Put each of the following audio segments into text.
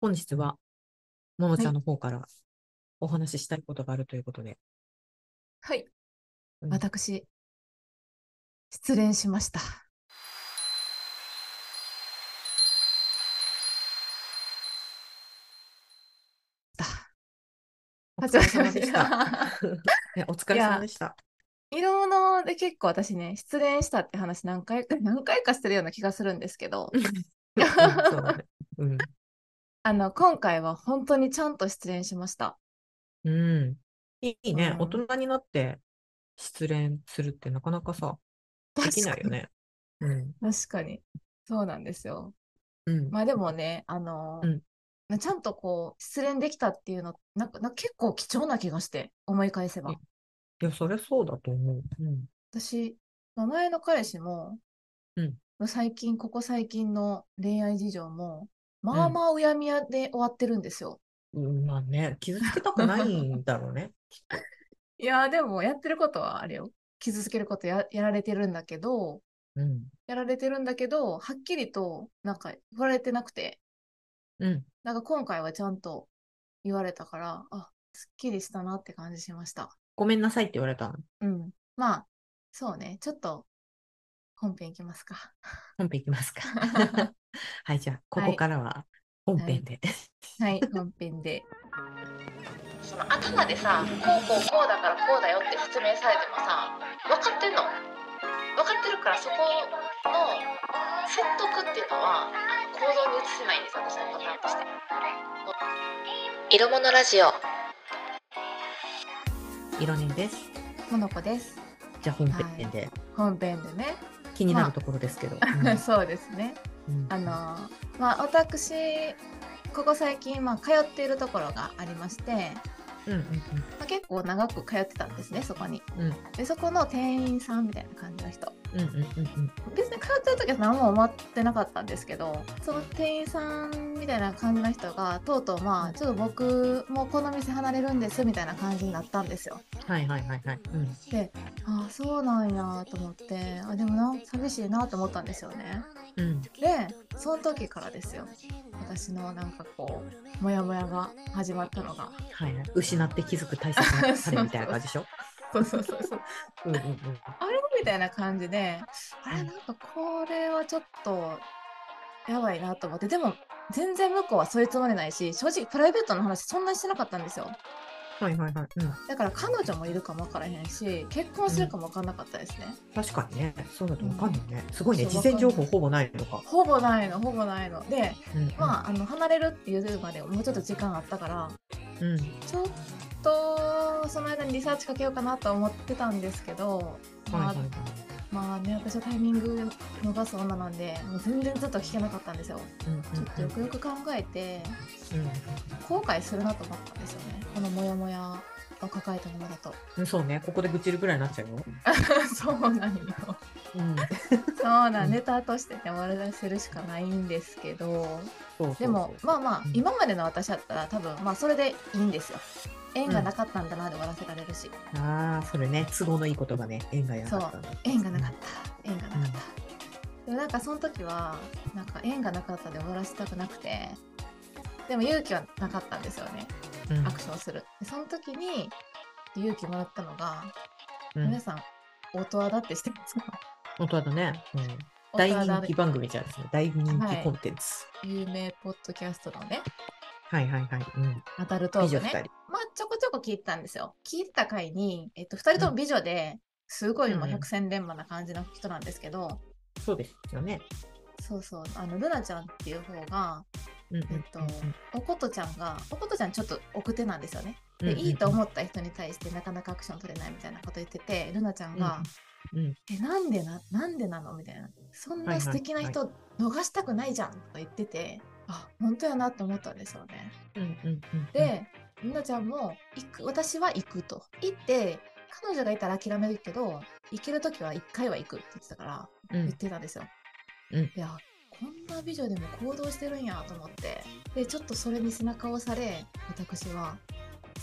本日は、ももちゃんの方からお話ししたいことがあるということで。はい。うん私、失恋しました。お疲れ様でした。いやお疲れ様でした。色物で結構私ね、失恋したって話何回か、何回かしてるような気がするんですけど、うんそうだね。うん。あの、今回は本当にちゃんと失恋しました。うん。いいね。うん大人になって失恋するってなかなかさ、できないよね。うん。確かに。そうなんですよ。うん。まあでもね、あのうんちゃんとこう、失恋できたっていうの、なんか結構貴重な気がして、思い返せばい。いや、そりゃそうだと思う。うん。私、まあ前の彼氏も、うん最近、ここ最近の恋愛事情も、まあまあうやみやで終わってるんですよ。うん、まあね、傷つけたくないんだろうね。いやー、でもやってることはあれよ。傷つけることややられてるんだけど、うん。やられてるんだけど、はっきりとなんか言われてなくて、うん。なんか今回はちゃんと言われたから、あ、すっきりしたなって感じしました。ごめんなさいって言われたの？うん。まあ、そうね。ちょっと本編いきますか。本編いきますか。はい、じゃあ、ここからは本編で。はい、本編で。その頭でさ、こうこうこうだからこうだよって説明されてもさ、分かってんの分かってるからそこの説得っていうのは行動に移せないんです私のパターンとして。色物ラジオ色ねです。ものこです。じゃあ本編で本編でね。気になるところですけど。うん そうですね。うんあのまあ私ここ最近まあ通っているところがありまして、うんうんまあ、結構長く通ってたんですねそこに。うんでそこの店員さんみたいな感じの人。うんうんうんうん別に通ってる時は何も思ってなかったんですけどその店員さんみたいな感じの人がとうとうまあちょっと僕もうこの店離れるんですみたいな感じになったんですよ。はいはいはいはい。うんでああそうなんやと思ってあでもな寂しいなと思ったんですよね。うんでその時からですよ私のなんかこうモヤモヤが始まったのがはいはい。失って気づく大切な彼 みたいな感じでしょ？そうそうそうそううんうんうん。あれみたいな感じであれなんかこれはちょっとやばいなと思ってでも全然向こうはそういうつもりないし正直プライベートの話そんなにしてなかったんですよはいはいはい。うん。だから彼女もいるかもわからへんし結婚するかもわかんなかったですね、確かにね。そうだとわかんないね。すごいね。事前情報ほぼないのか。ほぼないのほぼないのでうんまああの離れるっていうまでもうちょっと時間あったからうん。ちょっとその間にリサーチかけようかなと思ってたんですけど、まあはいはいはい。まあね私はタイミング逃す女なんでもう全然ずっと聞けなかったんですようんちょっとよくよく考えてうん後悔するなと思ったんですよねこのモヤモヤを抱えたままだとうん。そうね。ここで愚痴るぐらいになっちゃうよ。そうなんようん。そうなんネタとしてね終わらせるしかないんですけどでもまあまあうん今までの私だったら多分まあそれでいいんですよ縁がなかったんだなで終わらせられるし、ああ、それね。都合のいい言葉ね。縁がやかったんだ。縁がなかった縁がなかった、でもなんかその時はなんか縁がなかったで終わらせたくなくてでも勇気はなかったんですよねうん。アクションするでその時に勇気もらったのが、うん皆さん音羽だってしてますか？本当だね。うん。大人気番組じゃんですね。大人はい気コンテンツ。有名ポッドキャストのねはいはいはい。うん。アダルトー美女二クね人。まあちょこちょこ聞いてたんですよ。聞いてた回に、えっと、2人とも美女ですごいもううんうん。百戦錬磨な感じの人なんですけど、そうですよね。そうそう。あのルナちゃんっていう方がうんうんえっとうんおことちゃんがおことちゃんちょっと奥手なんですよね。うんでいいと思った人に対してなかなかアクション取れないみたいなこと言っててルナちゃんがうんうん「えなんでななんでなの?」みたいな「そんな素敵なはい。人逃したくないじゃん」とか言っててあ本当やなって思ったんですよね。うんうんうんうん。でルナちゃんも行く私は行くと行って彼女がいたら諦めるけど行ける時は1回は行くって言ってたからうん、言ってたんですよ。うんいやこんな美女でも行動してるんやと思ってでちょっとそれに背中を押され私は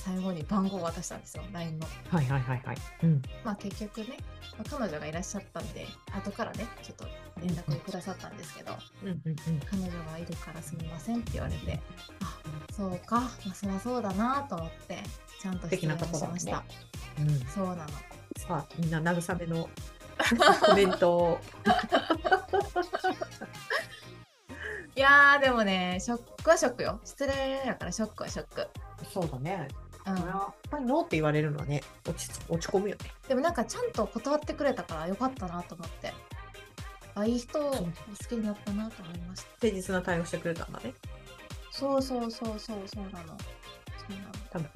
最後に番号を渡したんですよ LINE の。はいはいはいはい。うん。まあ結局ね、まあ彼女がいらっしゃったんで後からねちょっと連絡をくださったんですけど、うんうんうん。彼女がいるからすみませんって言われてあそうか、まあ、そりゃそうだなと思ってちゃんと素敵なことだねしました、うん、そうなのさあみんな慰めの コメントをいやーでもねショックはショックよ失礼やからショックはショックそうだねうん。やっぱりノーって言われるのはね落ち落ち込むよね。でもなんかちゃんと断ってくれたからよかったなと思って。あいい人を好きになったなと思いました。誠実な対応してくれたんだね。そうそうそうそうそうなの。そうなの、多分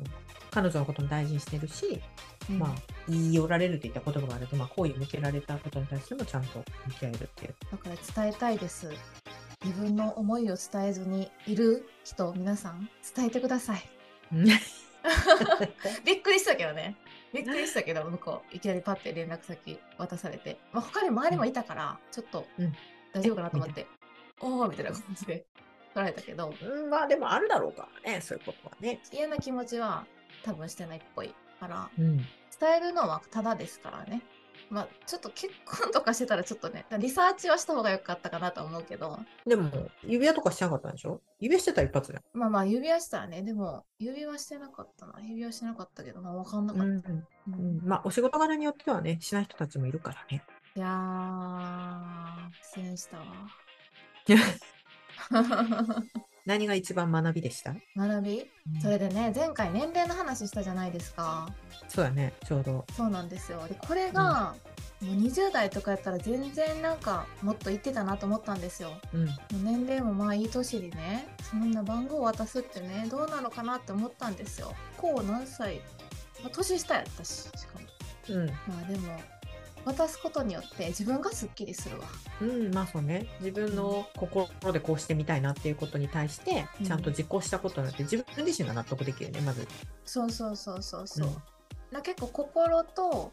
彼女のことも大事にしてるし、うん。まあ言い寄られるって言った言葉があると、まあ、好意を向けられたことに対してもちゃんと向き合えるっていう。だから伝えたいです。自分の思いを伝えずにいる人皆さん伝えてください びっくりしたけどね。びっくりしたけど向こう。いきなりパッて連絡先渡されて、まあ、他に周りもいたからちょっとうん。大丈夫かなと思って、おおみたいな感じで取られたけど。うんまあでもあるだろうからねそういうことはね。嫌な気持ちは多分してないっぽいから。うん、伝えるのはただですからねまあちょっと結婚とかしてたらちょっとねリサーチはした方が良かったかなと思うけど。でも指輪とかしてなかったんでしょ？指輪してたら一発じゃん。まあまあ指輪したらねでも指輪してなかったな。指輪してなかったけどまあ分かんなかった、うん。うん。うん、まあお仕事柄によってはねしない人たちもいるからね。いやー苦戦したわ 何が一番学びでした、学び？うん。それでね前回年齢の話したじゃないですか。そうだねちょうど。そうなんですよ。でこれが、もう20代とかやったら全然なんかもっと言ってたなと思ったんですよ。うん。もう年齢もまあいい年にねそんな番号渡すってねどうなのかなって思ったんですよ。こう何歳、まあ、年下やったししかも。うん。まあでも渡すことによって自分がすっきりするわ。うん、まあそうね。自分の心でこうしてみたいなっていうことに対してうん。ちゃんと実行したことによって自分自身が納得できるねまず。そうそうそうそうそう、うん。な結構心と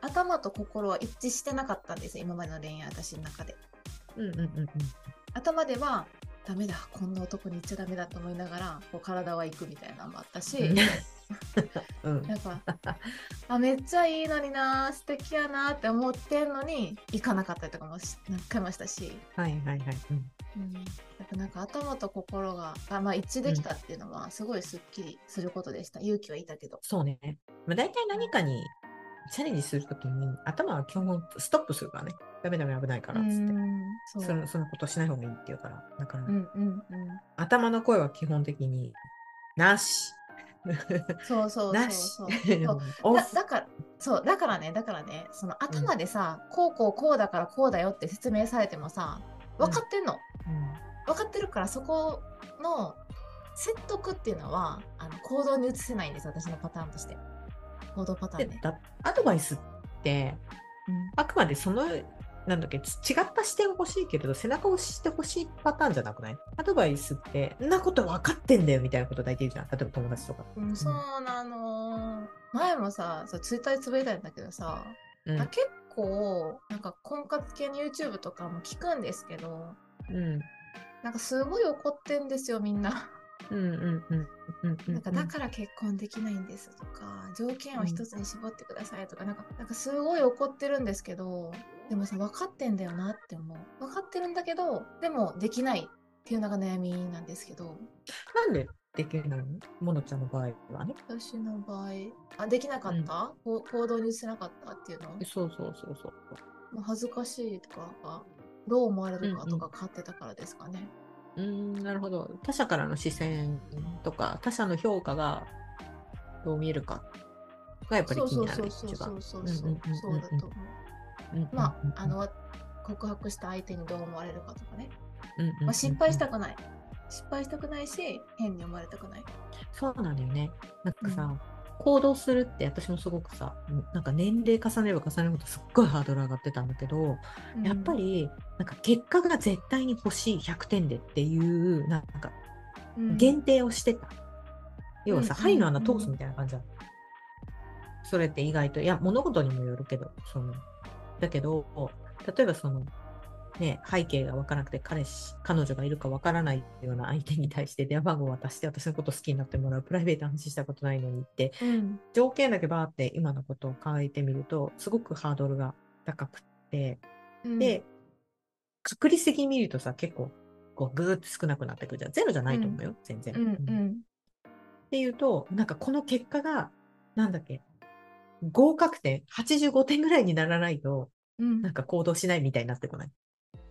頭と心は一致してなかったんですよ今までの恋愛私の中で。うんうんうんうん。頭ではダメだこんな男に言っちゃダメだと思いながらこう体は行くみたいなのもあったし、うん。なん。かあめっちゃいいのにな素敵やなって思ってんのに行かなかったりとかもし何回もしたし、はいはいはい。うん。うん、やっぱなんか頭と心があ、まあ、一致できたっていうのはすごいすっきりすることでした、勇気はいたけど。そうね。まあ、大体何かにチャレンジするときに頭は基本ストップするからね。ダメダメ危ないからっつって。そうそのことしない方がいいって言うから。だから、うんうんうん頭の声は基本的になし。そうそうなそうしそう。だだからそうだからねだからねその頭でさ、こうこうこうだからこうだよって説明されてもさ分かってんの、分かってるからそこの説得っていうのはあの行動に移せないんです私のパターンとして行動パターンね、アドバイスってあくまでそのなんだっけち違った視点が欲しいけれど背中を押してほしいパターンじゃなくない？アドバイスってんなこと分かってんだよみたいなこと大体言うじゃん。例えば友達とか、うん。そうなの。前もさそうツイッターでつぶやいたんだけどさ、うん。あ結構なんか婚活系の YouTube とかも聞くんですけどうん。なんかすごい怒ってんですよみんな。うんうんうんうんうんなんかだから結婚できないんですとか条件を一つに絞ってくださいとか、なんかなんかすごい怒ってるんですけどでもさ分かってんだよなって思う。分かってるんだけどでもできないっていうのが悩みなんですけど。なんでできないの？モノちゃんの場合はね。私の場合あできなかった、こう行動に移せなかったっていうの？そうそうそうそう。まあ恥ずかしいとかどう思われるかとか買ってたからですかね、うーんなるほど。他者からの視線とか他者の評価がどう見えるかがやっぱりそうそう気になるそうそうそ一番うそうそう。うんうんうんうん。そうだと思う。うんまうんああの告白した相手にどう思われるかとかね。うんうんうんまあ、失敗したくない。失敗したくないし、変に思われたくない。そうなんだよね。なんかさ、行動するって私もすごくさ、うんなんか年齢重ねれば重ねるほどすっごいハードル上がってたんだけど、やっぱ、りなんか結果が絶対に欲しい100点でっていうなんかうん限定をしてた。要はさ、うん針の穴通すみたいな感じだった。それって意外と、いや、物事にもよるけど、その、だけど、例えばその、ね、背景が分からなくて彼氏、彼女がいるか分からないような相手に対して電話番号を渡して私のこと好きになってもらうプライベートな話したことないのにって、うん条件だけバーって今のことを考えてみると、すごくハードルが高くって、うんで、確率的に見るとさ、結構、こうぐーっと少なくなってくるじゃん。ゼロじゃないと思うよ、全然。うんううんんっていうと、なんかこの結果が、なんだっけ、合格点85点ぐらいにならないと、うんなんか行動しないみたいになってこない？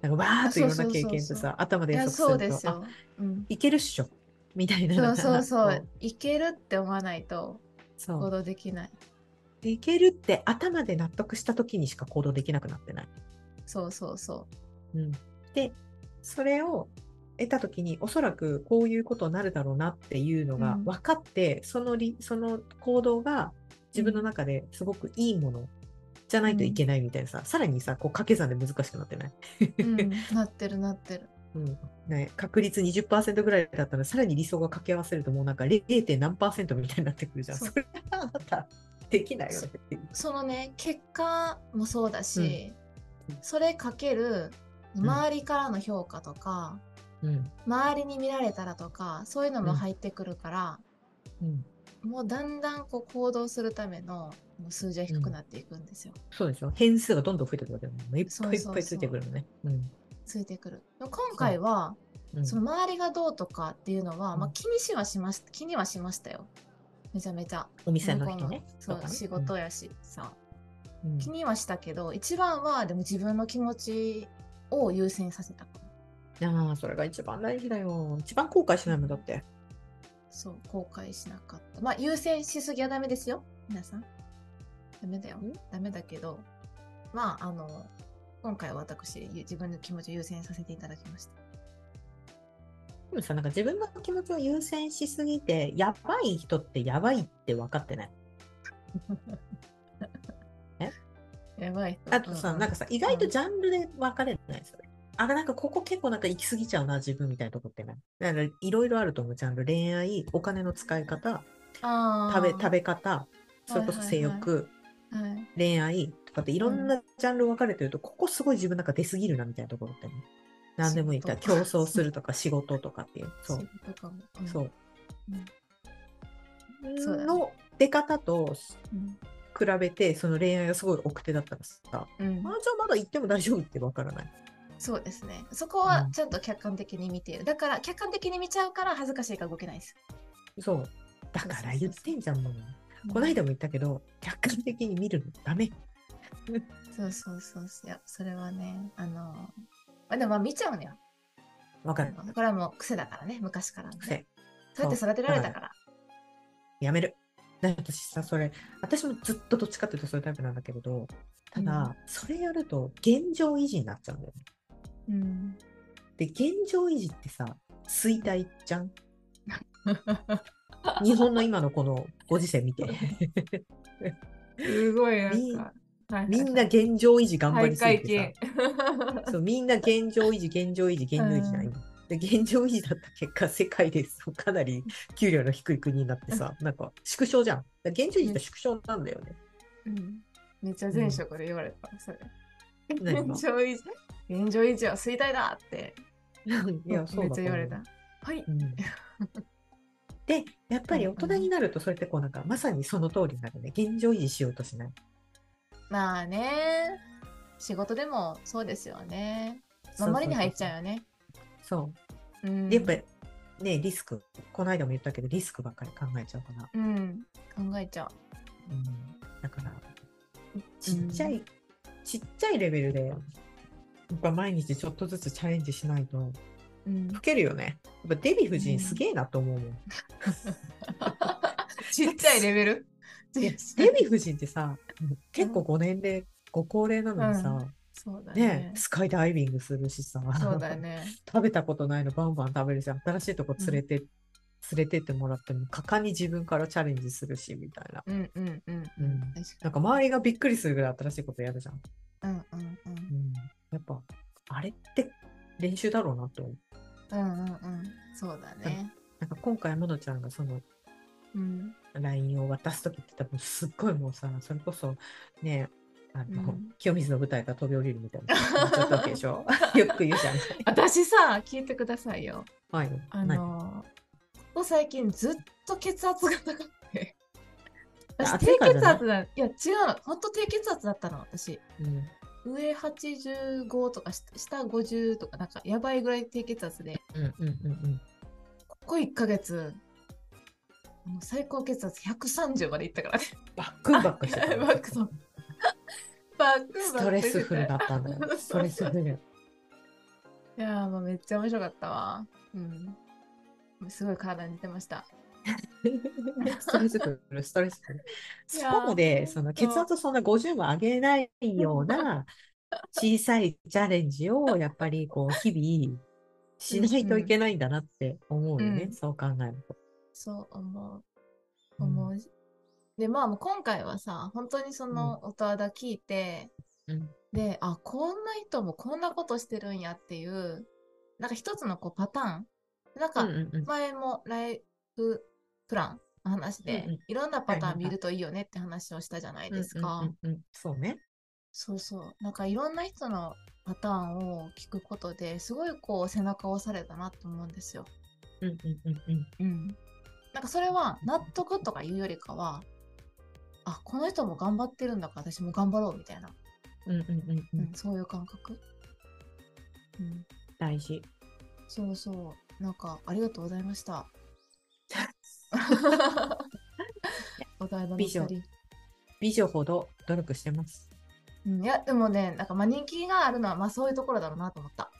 なんかわーっといろんな経験とそうそうそうさ、頭で予そう測すると、ですよあ、。うんいけるっしょ、みたいなそうそうそこう。いけるって思わないと行そう。動できない。でいけるって頭で納得した時にしか行動できなくなってない。そうそうそうん、で、それを得た時に、おそらくこういうことになるだろうなっていうのがうん分かって、そのりその行動が自分の中ですごくいいものじゃないといけないみたいなさ、さらにさ、こう掛け算で難しくなってない、う。うん、なってるなってる。うんね、確率20%ぐらいだったら、さらに理想が掛け合わせると、もうなんか 0. 何パーセントみたいになってくるじゃん。それはあなた、できないよね。そのね結果もそうだし、うんそれかける周りからの評価とか、うん周りに見られたらとかそういうのも入ってくるから、うん、もうだんだんこう行動するための数字は低くなっていくんですよ、そうですよ。変数がどんどん増えてくるわけだもんね。いっぱいいっぱいついてくるのね。うん。ついてくる。今回はうん。その周りがどうとかっていうのは、うん。まあ、気にしはしました気にはしましたよ。めちゃめちゃ。お店の人ね。そう仕事やしさ、うん。気にはしたけど一番はでも自分の気持ちを優先させたかも。ああ、それが一番大事だよ。一番後悔しないもんだって。そう後悔しなかった。まあ優先しすぎはダメですよ。皆さんダメだよ。ん？ダメだけどまああの今回は私ゆ自分の気持ちを優先させていただきました。でもさ、なんか自分の気持ちを優先しすぎて、やばい人ってやばいって分かってない？やばい人。あとさ、なんかさ、意外とジャンルで分かれない？それ。あ、なんかここ結構なんか行き過ぎちゃうな、自分みたいなとこってない？ろいろあると思う、ジャンル。恋愛、お金の使い方、食べ、食べ方、それこそ性欲、はい。恋愛とかっていろんなジャンル分かれてると、ここすごい自分なんか出過ぎるなみたいなところってね。何でもいい。から仕競事争するとか仕事とかっていう。そう。そう。うん。そう。だねの出方とうん。比べて、その恋愛がすごい奥手だったらさ、あ、うん。じゃあまだ行っても大丈夫ってわからない？そうですね。そこはうん。ちゃんと客観的に見ている。だから客観的に見ちゃうから恥ずかしいから動けないです。そう。だから言ってんじゃん、もう。この間も言ったけど、客観的に見るのダメ。そうそうそういやそれはねあのまあでもまあ見ちゃうのよわかる。これはもう癖だからね昔からのね癖。そうやって育てられたからやめる。私さ、それ、私もずっとどっちかっていうとそういうタイプなんだけれど、ただ、うんそれやると現状維持になっちゃうんだよね。うんで、現状維持ってさ、衰退じゃん？日本の今のこのご時世見て。すごいなんみんかはいみんな現状維持頑張りすぎ徘て徊さ。そうみんな現状維持、現状維持、現状維持ない、うんで現状維持だった結果、世界でそうかなり給料の低い国になってさ、なんか縮小じゃん。現状維持って縮小なんだよね。うんめっちゃ前職で言われた、それ。何が？現状維持？現状維持は衰退だって いや、そうめっちゃ言われた。はい。うんで、やっぱり大人になると、それってこうなんか、まさにその通りになるね。現状維持しようとしない。まあね、仕事でもそうですよね。守りに入っちゃうよね。そう。うん。でやっぱりね、リスク、この間も言ったけど、リスクばっかり考えちゃうから。うん。考えちゃう。うん、だから、ちっちゃい、ちっちゃいレベルで、やっぱ毎日ちょっとずつチャレンジしないと、うん老。けるよね。やっぱデヴィ夫人うんすげえなと思うもん。ちっちゃいレベル？デヴィ夫人ってさ、結構ご年齢、ご高齢なのにさ、そうだねね。スカイダイビングするしさ、そうだよね。食べたことないのバンバン食べるし、新しいとこ連れて、連れてってもらっても、果敢に自分からチャレンジするし、みたいな。うんうんうん。うん。なんか周りがびっくりするぐらい新しいことやるじゃん。うんうんうん。うん。やっぱ、あれって練習だろうなと思う。うんうんうん。そうだね。なんか今回、ものちゃんがそのうん。LINE を渡すときって多分すっごいもうさ、それこそね、あの、うん清水の舞台から飛び降りるみたいな感じだったわけでしょ？よく言うじゃん。私さ、聞いてくださいよ。はい。あ何のーここ最近ずっと血圧が高くて。私あ低血圧だ。いや、違うの。ほんと低血圧だったの、私。うん。上85とか下下50とかなんかやばいぐらい低血圧でうんうんうんうん。ここ1ヶ月最高血圧130までいったからね。バックンバックしてた。バックそうバックストレスフルだったんだよ。ストレスフル。いやーもうめっちゃ面白かったわ。うん。すごい体に似てました。ストレスフル、ストレスフル。いやーそこまで、その血圧そんな50も上げないような小さいチャレンジをやっぱりこう日々しないといけないんだなって思うよね。うんそう考えると。そう思う。うん思う。で、まあもう今回はさ、本当にその音肌聞いて、うんで、あ、こんな人もこんなことしてるんやっていう、なんか一つのこうパターン。なんかうんうんうん前もライフプランの話で、うんうんいろんなパターン見るといいよねって話をしたじゃないですか。うんうんうんうんそうね。そうそう。なんかいろんな人のパターンを聞くことですごいこう背中を押されたなと思うんですよ。うんうんうんうんうん。なんかそれは納得とかいうよりかは、あ、この人も頑張ってるんだから私も頑張ろうみたいな、うんうんうんううんん、そういう感覚。うん。大事。そうそう。なんかありがとうございました。お美女。美女ほど努力してます。うん、いや、でもね、なんかまあ人気があるのはまあそういうところだろうなと思った。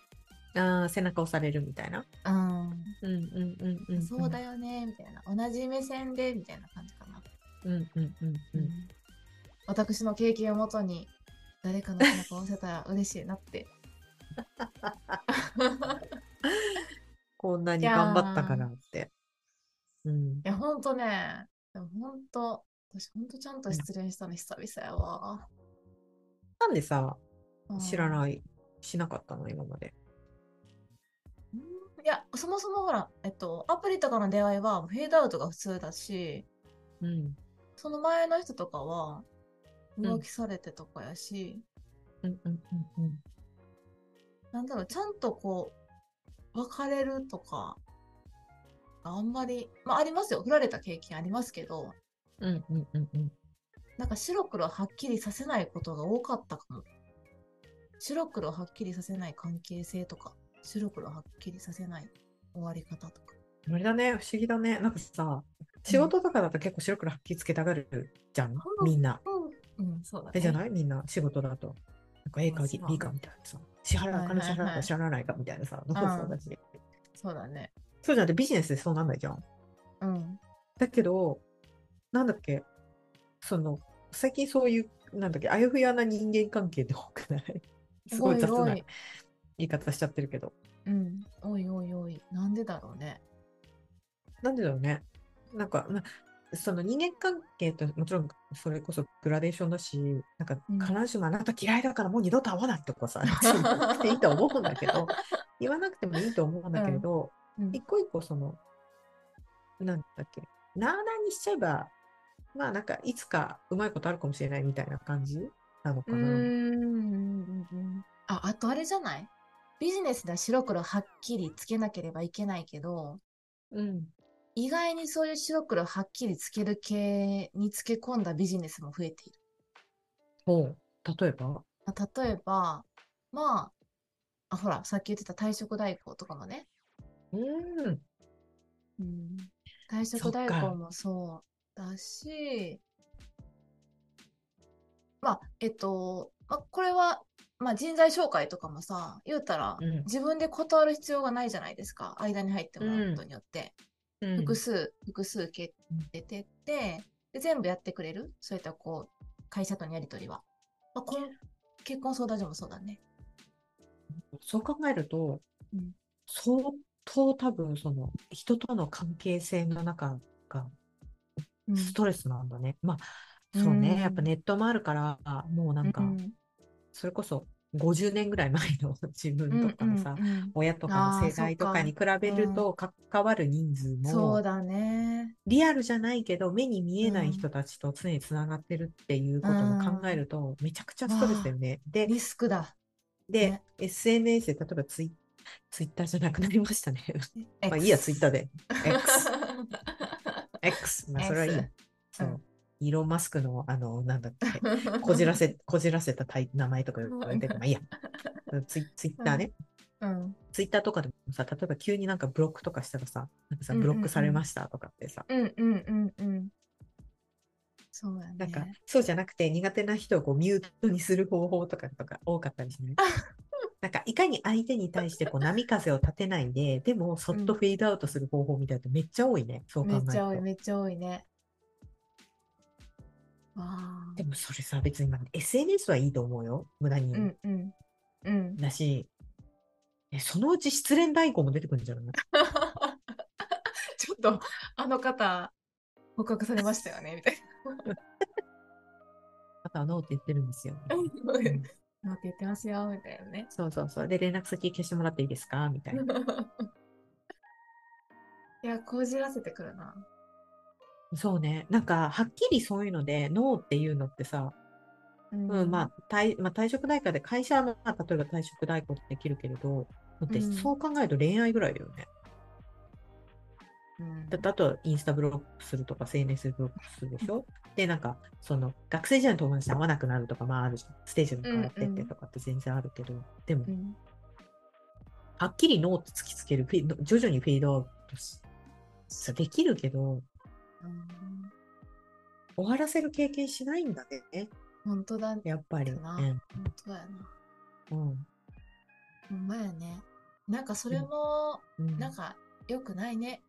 ああ、背中押されるみたいな。うん。うんうんうんうん。そうだよね、みたいな。同じ目線で、みたいな感じかな。うんうんうんううんん私の経験をもとに誰かの背中を押せたら嬉しいなって。こんなに頑張ったからって。うんい。や、ほんとね、でもほんと、私ほんとちゃんと失恋したの久々やわ。なんでさ、知らい。ない、しなかったの今まで。うんいや、そもそもほら、えっと、アプリとかの出会いはフェードアウトが普通だし、うん。その前の人とかはん浮気されてとかやし、うんうんうんうん。なんだろう、ちゃんとこう、別れるとか、あんまり、まあありますよ。振られた経験ありますけど、うんうんうんうん。なんか白黒はっきりさせないことが多かったかも。白黒はっきりさせない関係性とか、白黒はっきりさせない終わり方とか。あれだね、不思議だね。なんかさ、仕事とかだと結構白黒はっきりつけたがるじゃん、んみんな。うん、うん、そうだね。えじゃない？みんな仕事だと。なんか A か B かみたいなさ。支払う、はいはいはい金支払うか支払わないかみたいなさ。うん そうだし。そうだね。そうじゃなくてビジネスでそうなんないじゃん。うん。だけど、なんだっけ、その、最近そういう、なんだっけ、あやふやな人間関係って多くない？すごい雑な言い方しちゃってるけど。うん。おいおいおい。なんでだろうね。なんでだろうね。なんか、なその人間関係ともちろんそれこそグラデーションだし、なんかうん必ずしもあなた嫌いだからもう二度と会わないとかさ、言わなくていいと思うんだけど、言わなくてもいいと思うんだけれど、うん一個一個その、なんだっけ、なあなあにしちゃえば、まあなんかいつかうまいことあるかもしれないみたいな感じなのかな。うーん。あ、あとあれじゃない？ビジネスでは白黒はっきりつけなければいけないけど、うん。意外にそういう白黒はっきりつける系につけ込んだビジネスも増えている。ほう。例えば？まあ例えば、まあ、あ、ほら、さっき言ってた退職代行とかもね。うーん。うん、退職代行もそうだし、まあ、えっと、まあ、これは、まあ、人材紹介とかもさ、言うたら、うん自分で断る必要がないじゃないですか。間に入ってもらうことによって。うん複数、複数決定てって、で、全部やってくれる？そういったこう、会社とのやりとりは。まあ、こん結婚相談所もそうだね。そう考えると、うん相当多分その人との関係性の中がうん。ストレスなんだね。まあそうね、うんやっぱネットもあるからもうなんか、うんそれこそ50年ぐらい前の 自分とかのさ、うんうんうん。親とかの世代とかに比べると関わる人数もそうだね。リアルじゃないけど目に見えない人たちと常につながってるっていうことも考えるとめちゃくちゃストレスだよね。でリスクだ。で、ね。SNS で例えばツイツイッターじゃなくなりましたね。まあいいや、ツイッターで。で。X。X。まあそれはいいや。X そうイーロン・マスクの、あの、なんだっけ、こじらせ、こじらせた名前とか言われてるまあいいや。ツイッターね。うん。ツイッターとかでもさ、例えば急になんかブロックとかしたらさ、なんかさ、ブロックされましたとかってさ、うんうんうんうん。そう。なんか、そうじゃなくて苦手な人をこうミュートにする方法とかとか多かったりしない？なんか、いかに相手に対してこう波風を立てないで、でもそっとフェードアウトする方法みたいなのめっちゃ多いね。そう考えると。めっちゃ多い、めっちゃ多いね。ああ。でもそれさ、別に、まあ、SNS はいいと思うよ。無駄に。うんうん。うん。だし、えそのうち失恋代行も出てくるんじゃない ちょっと、あの方、捕獲されましたよね、みたい あとはノーって言ってるんですよ。な。うんなんて言ってますよ、みたいなね。そうそうそう。で、連絡先消してもらっていいですか？みたいな。いや、こじらせてくるな。そうね。なんか、はっきりそういうので、ノーっていうのってさ、ううん、まあ、退まあ、退職代行で会社は、まあ、例えば退職代行ってできるけれど、だってうんそう考えると恋愛ぐらいだよね。うんだってあとはインスタブロックするとか、SNS ブロックするでしょ？で、なんか、その、学生時代の友達と会わなくなるとか、まああるじゃん。ステージが変わってってとかって全然あるけど、でもう、んはっきりノーって突きつける、フィード徐々にフェードアウトできるけど、うん終わらせる経験しないんだね。本当だ、やっぱり。うん本当だよな。うんほんまやね。なんかそれも、うんなんか良くないね。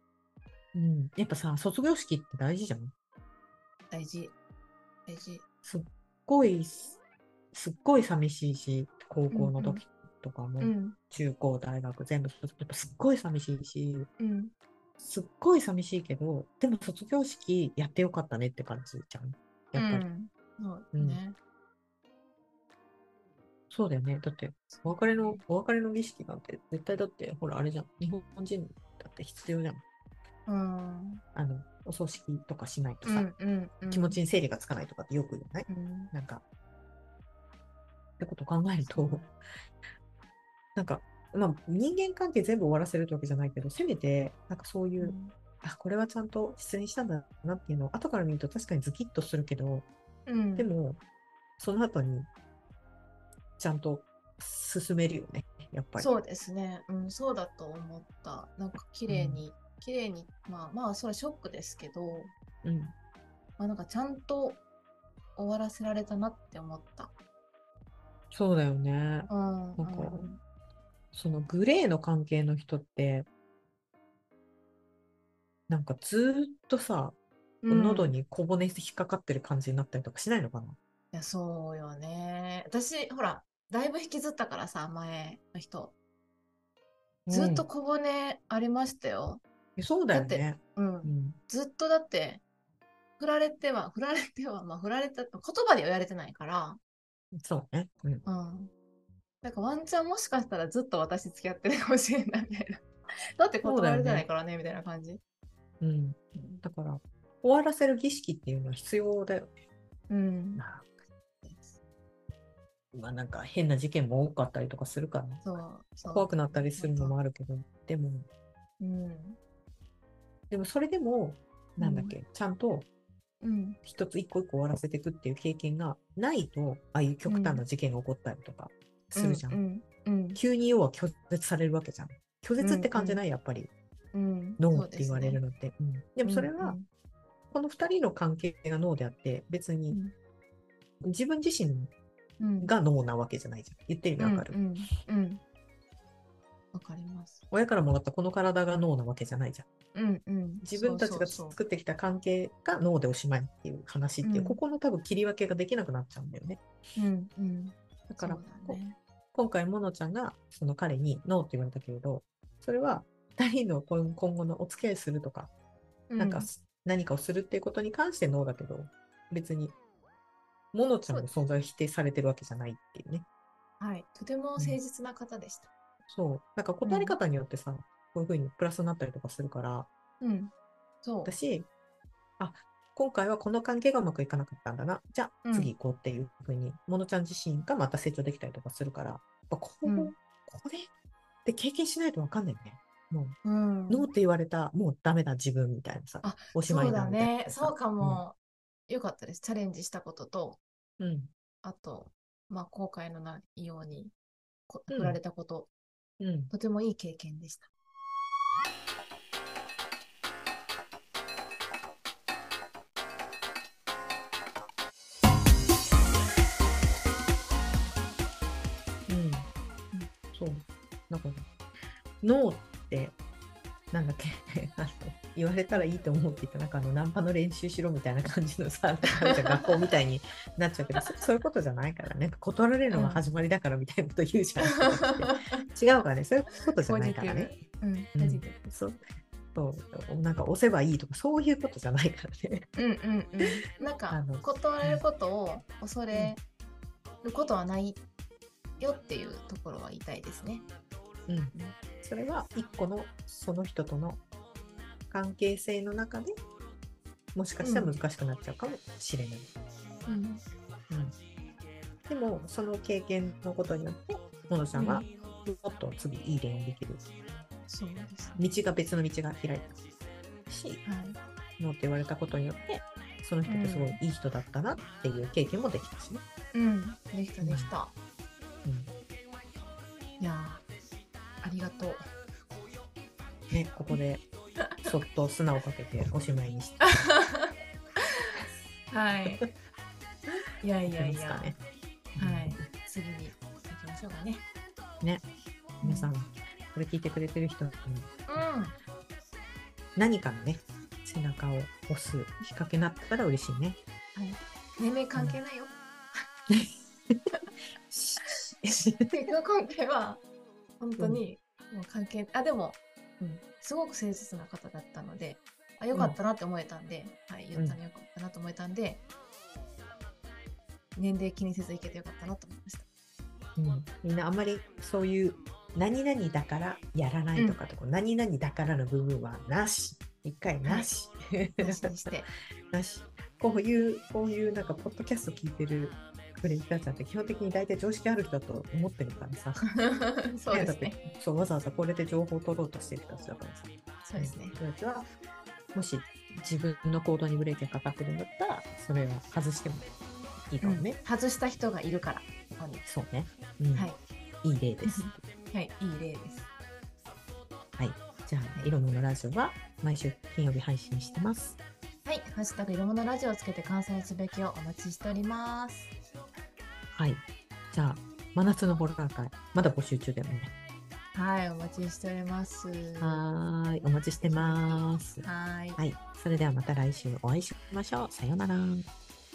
うん、やっぱさ、卒業式って大事じゃん。大事。大事。すっごい、すっごい寂しいし、高校の時とかも、うん。中高、大学、全部、やっぱすっごい寂しいし、うん。すっごい寂しいけど、でも卒業式やってよかったねって感じじゃん。やっぱり。うん、そうね。そうだよね。だって、お別れの、お別れの儀式なんて、絶対だって、ほら、あれじゃん。日本人だって必要じゃん。うん。あの、お葬式とかしないとさ、うん。うん。うん気持ちに整理がつかないとかってよく言わないうん。なんか、ってことを考えると、なんか、まあ、人間関係全部終わらせるってわけじゃないけど、せめて、なんかそういう、あ、これはちゃんと失恋したんだなっていうのを、後から見ると確かにズキッとするけど、うん。でも、その後に、ちゃんと進めるよね、やっぱり。そうですね。うん、そうだと思った。なんか綺麗に、綺麗に、まあまあ、それはショックですけど、うん。まあなんかちゃんと終わらせられたなって思った。そうだよね。うん。なんかうんそのグレーの関係の人って、なんかずーっとさ、喉うんいに小骨引っかかってる感じになったりとかしないのかな？や、そうよね。私、ほら、だいぶ引きずったからさ、前の人。ずっとうん小骨ありましたよ。えそうだよだってね。うんう。ん。ずっとだって、振られては、振られては、まあ、振られた、言葉では言われてないから、そうね。うん。うん。なんかワンチャンもしかしたらずっと私付き合ってるかもしれないみたいな。だって断られてないからね、みたいな感じ。うん。うんだから、終わらせる儀式っていうのは必要だよね。うん。まあ、まあなんか変な事件も多かったりとかするからね。そう怖くなったりするのもあるけど、でも、うん。でもそれでも、なんだっけ、ちゃんとうん。一つ一個一個終わらせていくっていう経験がないと、ああいう極端な事件が起こったりとかするじゃん。うん。うん。急に要は拒絶されるわけじゃん。拒絶って感じない、やっぱり。うん。ノーって言われるのって。うんでもそれは、うんこの二人の関係がノーであって、別に自分自身うん、がノーなわけじゃないじゃん。言ってる意味わかる、うん。うん。うんわかります。親からもらったこの体がノーなわけじゃないじゃん。うん。うん。自分たちが作ってきた関係がノーでおしまいっていう話っていう、うんここの多分切り分けができなくなっちゃうんだよね。そううん。うん。だから、ね。今回、モノちゃんがその彼にノーって言われたけれど、それは二人の今今後のお付き合いするとか、なんか何かをするっていうことに関してノーだけど、別に、モノちゃんの存在を否定されてるわけじゃないっていうね。はい。とても誠実な方でした。そう。なんか答え方によってさ、こういうふうにプラスになったりとかするから、うん。そう。私、あ、今回はこの関係がうまくいかなかったんだな。じゃあうん次行こうっていうふうに、モノちゃん自身がまた成長できたりとかするから、やっぱこう、うんこれって経験しないとわかんないよね。もう、うん。ノーって言われた、もうダメだ自分みたいなさあ、おしまそいうだみたいだねそうかも。良かったです。チャレンジしたことと、うん。あと、まあ、後悔のないようにこうん振られたこと、うん。とてもいい経験でした。うん。そう。なんかね、ノーって、なんだっけ？言われたらいいと思うって言ったら、なんかあの、ナンパの練習しろみたいな感じのさ、学校みたいになっちゃうけど、そそういうことじゃないからね、断られるのが始まりだからみたいなこと言うじゃん。違うからね、そういうことじゃないからね。うん、うんそう。そうなんか押せばいいとか、そういうことじゃないからね。ブ。うんうんうん。なん あかの、断られることを恐れることはないよっていうところは言いたいですね。うん。それは一個のその人との関係性の中でもしかしたら難しくなっちゃうかもしれない。うん。うんでも、その経験のことによって、モノちゃんはもっと次いい恋愛できる。そうですね。道が別の道が開いたし、はい。ノーって言われたことによって、その人ってすごいいい人だったなっていう経験もできたしね。うん。できたできた。うんいやーありがとう。ね、ここでそっと砂をかけておしまいにして はい。いやいやいや。ね。はい。次に行きましょうかね。ね。皆さん、これ聞いてくれてる人にう何かのね、背中を押すきっかけになったら嬉しいね。ん。はい。年齢関係ないよ。結局関係は本当にもう関係、あでも、うん、すごく誠実な方だったのであよかったなって思えたんで、はい、言ったらよかったなと思えたんで、年齢気にせずいけてよかったなと思いました。うん、みんなあんまりそういう何々だからやらないとかとか、何々だからの部分はなし。一回なし。なしにして。なし。こういう、こういうなんか、ポッドキャスト聞いてるくれる人たちって基本的に大体常識ある人だと思ってるからさ。そうですね。てそう、わざわざこれで情報を取ろうとしてる人たちだからさ。そうですね。人たちは、もし自分の行動にブレーキがかかってるんだったら、それを外してもいいかもね。うん外した人がいるから、ここに。そうね。うんはい。いい例です。はい、いい例です。はい。じゃあ、いろものラジオは毎週金曜日配信してます。はい、ハッシュタグいろものラジオをつけて感想のつぶやきをお待ちしております。はい。じゃあ、真夏のホラー会、まだ募集中だよね。はい、お待ちしております。はい。お待ちしてます。ーい。はい。それではまた来週お会いしましょう。さようなら。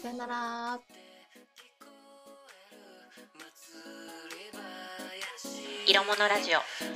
さよなら。色物ラジオ。